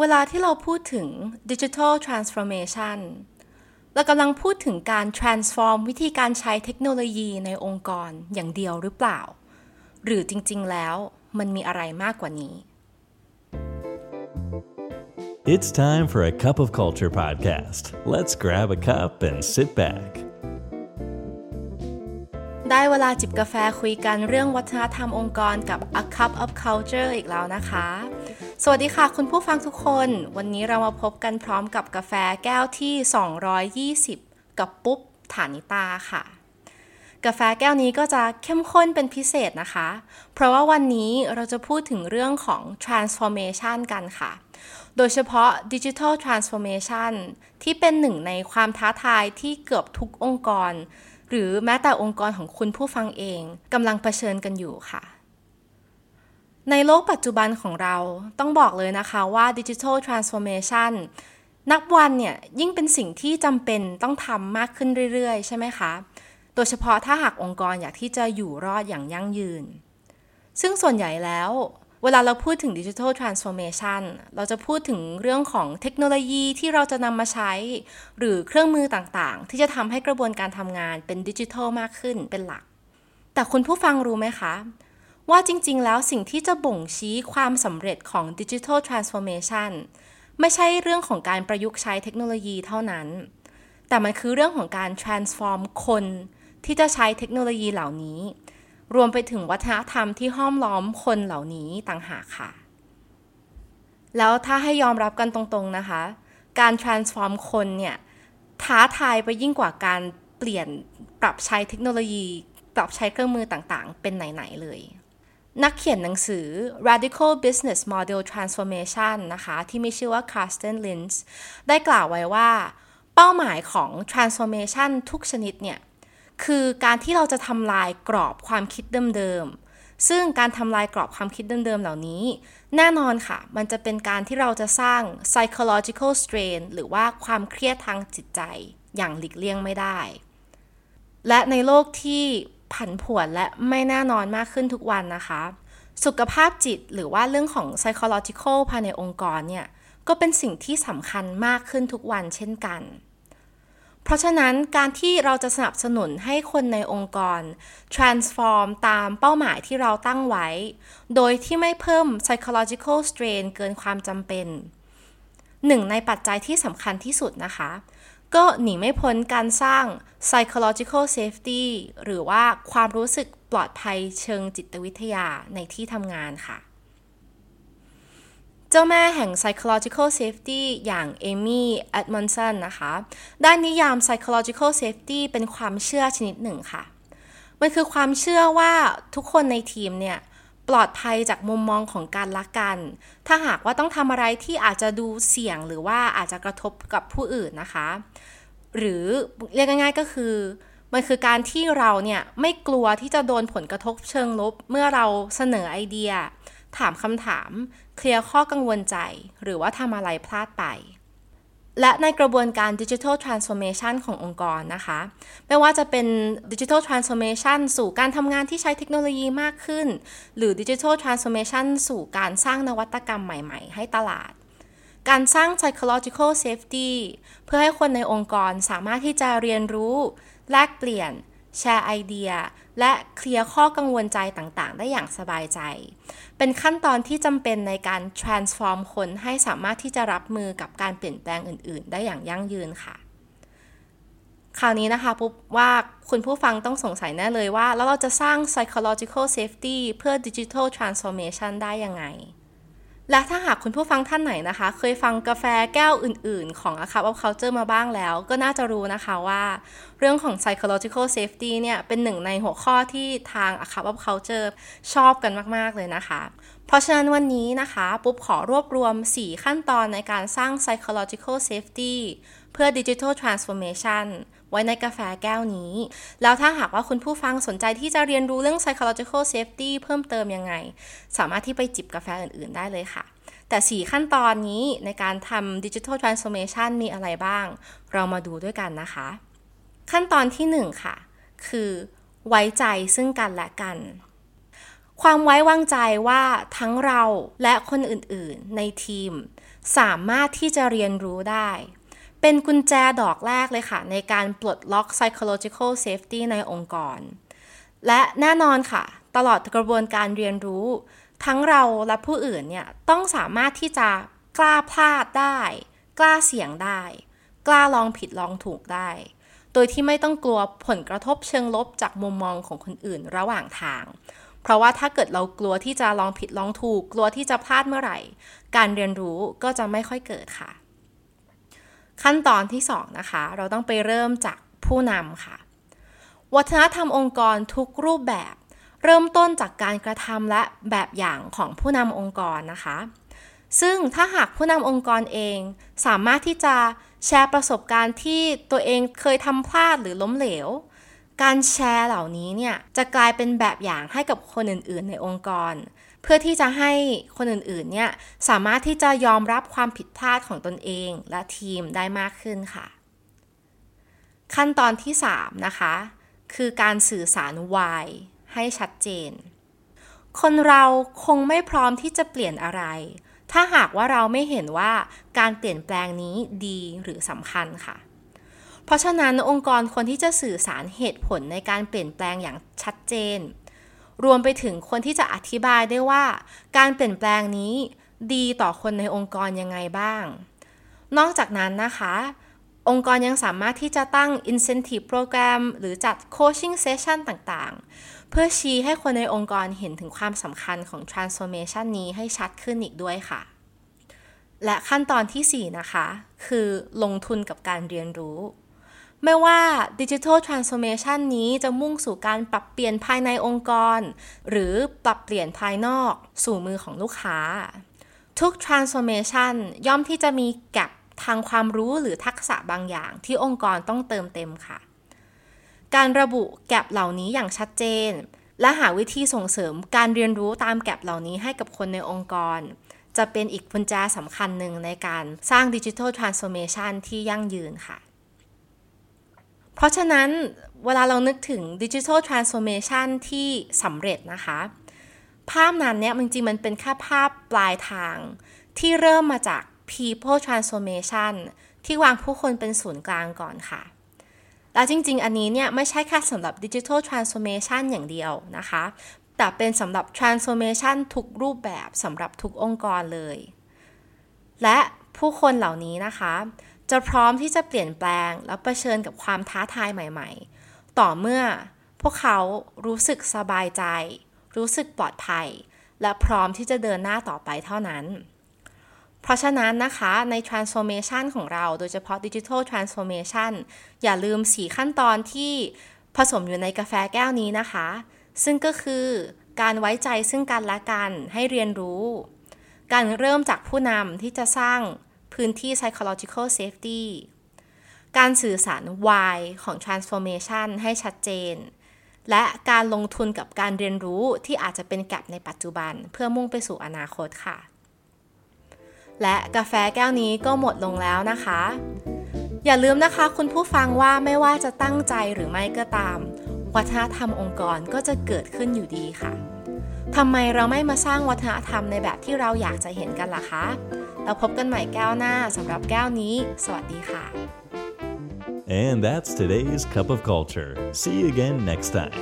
เวลาที่เราพูดถึง Digital Transformation เรากำลังพูดถึงการ transform วิธีการใช้เทคโนโลยีในองค์กรอย่างเดียวหรือเปล่า หรือจริง ๆ แล้วมันมีอะไรมากกว่านี้ It's time for a cup of culture podcast. Let's grab a cup and sit back. ได้เวลาจิบกาแฟคุยกันเรื่องวัฒนธรรมองค์กรกับ A Cup of Culture อีกแล้วนะคะ สวัสดีค่ะ คุณผู้ฟังทุกคน วันนี้เรามาพบกันพร้อมกับกาแฟแก้วที่ 220 กับปุ๊บฐานิตาค่ะ กาแฟแก้วนี้ก็จะเข้มข้นเป็นพิเศษนะคะ เพราะว่าวันนี้เราจะพูดถึงเรื่องของ transformation กันค่ะ โดยเฉพาะ digital transformation ที่เป็นหนึ่งในความท้าทายที่เกือบทุกองค์กร หรือแม้แต่องค์กรของคุณผู้ฟังเองกำลังเผชิญกันอยู่ค่ะ ในโลกปัจจุบันของเราต้องบอกเลยนะคะว่า digital transformation นับวันเนี่ยยิ่งเป็นสิ่งที่จำเป็นต้องทำมากขึ้นเรื่อยๆ ใช่ไหมคะ โดยเฉพาะถ้าหากองค์กรอยากที่จะอยู่รอดอย่างยั่งยืน ซึ่งส่วนใหญ่แล้ว เวลาเราพูดถึง Digital Transformation เราจะพูดถึงเรื่องของเทคโนโลยีที่เราจะนำมาใช้ หรือเครื่องมือต่างๆ ที่จะทำให้กระบวนการทำงานเป็นดิจิทัลมากขึ้นเป็นหลัก แต่คุณผู้ฟังรู้ไหมคะ ว่าจริงๆ แล้วสิ่งที่จะบ่งชี้ความสำเร็จของ Digital Transformation ไม่ใช่เรื่องของการประยุกต์ใช้เทคโนโลยีเท่านั้น แต่มันคือเรื่องของการ transform คนที่จะใช้เทคโนโลยีเหล่านี้ รวมไปถึงวัฒนธรรมที่ห้อมล้อมคนเหล่านี้ต่างหากค่ะ แล้วถ้าให้ยอมรับกันตรงๆนะคะ การ transform คนเนี่ยท้าทายไปยิ่งกว่าการเปลี่ยนปรับใช้เทคโนโลยี ปรับใช้เครื่องมือต่างๆ เป็นไหนๆเลย นักเขียนหนังสือ Radical Business Model Transformation นะคะ ที่มีชื่อว่า Carsten Lintz ได้กล่าวไว้ว่า เป้าหมายของ transformation ทุกชนิดเนี่ย คือการที่เราจะทำลายกรอบความคิดเดิมๆ ซึ่งการทำลายกรอบความคิดเดิมๆ เหล่านี้ แน่นอนค่ะ มันจะเป็นการที่เราจะสร้าง psychological strain หรือว่าความเครียดทางจิตใจอย่างหลีกเลี่ยงไม่ได้ และในโลกที่ ผันผวนและไม่แน่นอนมากขึ้นทุกวันนะคะ สุขภาพจิตหรือว่าเรื่องของ psychological ภายในองค์กรเนี่ยก็เป็นสิ่งที่สำคัญมากขึ้นทุกวันเช่นกัน เพราะฉะนั้นการที่เราจะสนับสนุนให้คนในองค์กร transform ตามเป้าหมายที่เราตั้งไว้ โดยที่ไม่เพิ่ม psychological strain เกินความจำเป็นหนึ่งในปัจจัยที่สำคัญที่สุดนะคะ ก็หนีไม่พ้นการสร้าง psychological safety หรือว่าความรู้สึกปลอดภัยเชิงจิตวิทยาในที่ทำงานค่ะ เจ้าแม่แห่ง psychological safety อย่างเอมี่แอดมอนสันนะคะ ได้นิยาม psychological safety เป็นความเชื่อชนิดหนึ่งค่ะ มันคือความเชื่อว่าทุกคนในทีมเนี่ยปลอดภัยจากมุมมองของการละกัน ถ้าหากว่าต้องทำอะไรที่อาจจะดูเสี่ยงหรือว่าอาจจะกระทบกับผู้อื่นนะคะ หรือเรียกง่ายๆก็คือ มันคือการที่เราเนี่ยไม่กลัวที่จะโดนผลกระทบเชิงลบ เมื่อเราเสนอไอเดีย ถามคำถาม เคลียร์ข้อกังวลใจ หรือว่าทำอะไรพลาดไป และในกระบวนการ Digital Transformation ขององค์กรนะคะ ไม่ว่าจะเป็น Digital Transformation สู่การทำงานที่ใช้เทคโนโลยีมากขึ้น หรือ Digital Transformation สู่การสร้างนวัตกรรมใหม่ ๆ ให้ตลาด การสร้าง psychological safety เพื่อให้คนในองค์กรสามารถที่จะเรียนรู้ แลกเปลี่ยน แชร์ไอเดีย และเคลียร์ข้อกังวลใจต่างๆ ได้อย่างสบายใจ เป็นขั้นตอนที่จำเป็นในการ transform คนให้สามารถที่จะรับมือกับการเปลี่ยนแปลงอื่น ๆ ได้อย่างยั่งยืนค่ะ คราวนี้นะคะปุ๊บว่าคุณผู้ฟังต้องสงสัยแน่เลยว่า แล้วเราจะสร้าง psychological safety เพื่อ digital transformation ได้ยังไง และถ้าหากคุณผู้ฟังท่านไหนนะคะ เคยฟังกาแฟแก้วอื่น ๆ ของ A Cup of Culture มาบ้างแล้ว ก็น่าจะรู้นะคะว่า เรื่องของ psychological safety เนี่ย เป็นหนึ่งในหัวข้อที่ทาง A Cup of Culture ชอบกันมาก ๆ เลยนะคะ เพราะฉะนั้นวันนี้นะคะ ปุ๊บขอรวบรวม 4 ขั้นตอนในการสร้าง psychological safety เพื่อ digital transformation ไว้ในกาแฟแก้วนี้ แล้วถ้าหากว่าคุณผู้ฟังสนใจที่จะเรียนรู้เรื่อง psychological safety เพิ่มเติมยังไง สามารถที่ไปจิบกาแฟอื่นๆได้เลยค่ะ แต่ 4 ขั้นตอนนี้ในการทำ digital transformation มีอะไรบ้าง เรามาดูด้วยกันนะคะ ขั้นตอนที่ 1 ค่ะ คือไว้ใจซึ่งกันและกันความไว้วางใจว่าทั้งเราและคนอื่นๆ ในทีม สามารถที่จะเรียนรู้ได้ เป็นกุญแจดอกแรกเลยค่ะ ในการปลดล็อก psychological safety ในองค์กร และแน่นอนค่ะ ตลอดกระบวนการเรียนรู้ ทั้งเราและผู้อื่นเนี่ยต้องสามารถที่จะกล้าพลาดได้ กล้าเสี่ยงได้ กล้าลองผิดลองถูกได้ โดยที่ไม่ต้องกลัวผลกระทบเชิงลบจากมุมมองของคนอื่นระหว่างทาง เพราะว่าถ้าเกิดเรากลัวที่จะลองผิดลองถูก กลัวที่จะพลาดเมื่อไหร่ การเรียนรู้ก็จะไม่ค่อยเกิดค่ะ ขั้นตอนที่2นะคะเราต้องไปเริ่มจากผู้นำค่ะ วัฒนธรรมองค์กรทุกรูปแบบ เริ่มต้นจากการกระทำและแบบอย่างของผู้นำองค์กรนะคะ ซึ่งถ้าหากผู้นำองค์กรเอง สามารถที่จะแชร์ประสบการณ์ที่ตัวเองเคยทำพลาดหรือล้มเหลว การแชร์เหล่านี้เนี่ยจะกลายเป็นแบบอย่างให้กับคนอื่น ๆ ในองค์กร เพื่อที่จะให้คนอื่นๆเนี่ยสามารถที่จะยอมรับความผิดพลาดของตนเองและทีมได้มากขึ้นค่ะ ขั้นตอนที่ 3 นะคะ คือการสื่อสาร why ให้ชัดเจน คนเราคงไม่พร้อมที่จะเปลี่ยนอะไร ถ้าหากว่าเราไม่เห็นว่าการเปลี่ยนแปลงนี้ดีหรือสำคัญค่ะเพราะฉะนั้นองค์กรควรที่จะสื่อสารเหตุผลในการเปลี่ยนแปลงอย่างชัดเจน รวมไปถึงคนที่จะอธิบายได้ว่า การเปลี่ยนแปลงนี้ดีต่อคนในองค์กรยังไงบ้าง นอกจากนั้นนะคะ องค์กรยังสามารถที่จะตั้ง incentive program หรือจัด coaching session ต่างๆ เพื่อชี้ให้คนในองค์กรเห็นถึงความสำคัญของ transformation นี้ให้ชัดขึ้นอีกด้วยค่ะ และขั้นตอนที่ 4 นะคะ คือลงทุนกับการเรียนรู้ ไม่ว่า Digital Transformation นี้จะมุ่งสู่การปรับเปลี่ยนภายในองค์กร หรือปรับเปลี่ยนภายนอกสู่มือของลูกค้า ทุก transformation ย่อมที่จะมีแกลบทางความรู้หรือทักษะบางอย่างที่องค์กรต้องเติมเต็มค่ะ การระบุแกลบเหล่านี้อย่างชัดเจน และหาวิธีส่งเสริมการเรียนรู้ตามแกลบเหล่านี้ให้กับคนในองค์กร จะเป็นอีกกุญแจสำคัญหนึ่งในการสร้างดิจิทัลทรานส์โอมชันที่ยั่งยืนค่ะ เพราะฉะนั้นเวลาเรานึกถึงดิจิทัลทรานส์โอมชันที่สำเร็จนะคะ ภาพนั้นเนี่ยจริงๆมันเป็นแค่ภาพปลายทาง ที่เริ่มมาจาก people transformation ที่วางผู้คนเป็นศูนย์กลางก่อนค่ะ แล้วจริงๆ อันนี้เนี่ยไม่ใช่แค่สำหรับดิจิทัลทรานส์โอมชันอย่างเดียวนะคะ แต่เป็นสำหรับ transformation ทุกรูปแบบสำหรับทุกองค์กรเลย และผู้คนเหล่านี้นะคะ จะพร้อมที่จะเปลี่ยนแปลงและะเผชิญกับความท้าทายใหม่ๆ ต่อเมื่อพวกเขารู้สึกสบายใจ รู้สึกปลอดภัย และพร้อมที่จะเดินหน้าต่อไปเท่านั้น เพราะฉะนั้นนะคะใน transformation ของเราโดยเฉพาะ digital transformation อย่าลืม 4 ขั้นตอนที่ผสมอยู่ในกาแฟแก้วนี้นะคะ ซึ่งก็คือการไว้ใจซึ่งกันและกันให้เรียนรู้ การเริ่มจากผู้นำที่จะสร้าง พื้นที่ psychological safety การสื่อสาร why ของ transformation ให้ชัดเจน และการลงทุนกับการเรียนรู้ที่อาจจะเป็นแกลบในปัจจุบัน เพื่อมุ่งไปสู่อนาคตค่ะ และกาแฟแก้วนี้ก็หมดลงแล้วนะคะ อย่าลืมนะคะคุณผู้ฟังว่าไม่ว่าจะตั้งใจหรือไม่ก็ตาม วัฒนธรรมองค์กรก็จะเกิดขึ้นอยู่ดีค่ะทำไมเราไม่มาสร้างวัฒนธรรมในแบบที่เราอยากจะเห็นกันล่ะคะ เราพบกันใหม่แก้วหน้าสำหรับแก้วนี้ สวัสดีค่ะ And that's today's cup of culture. See you again next time.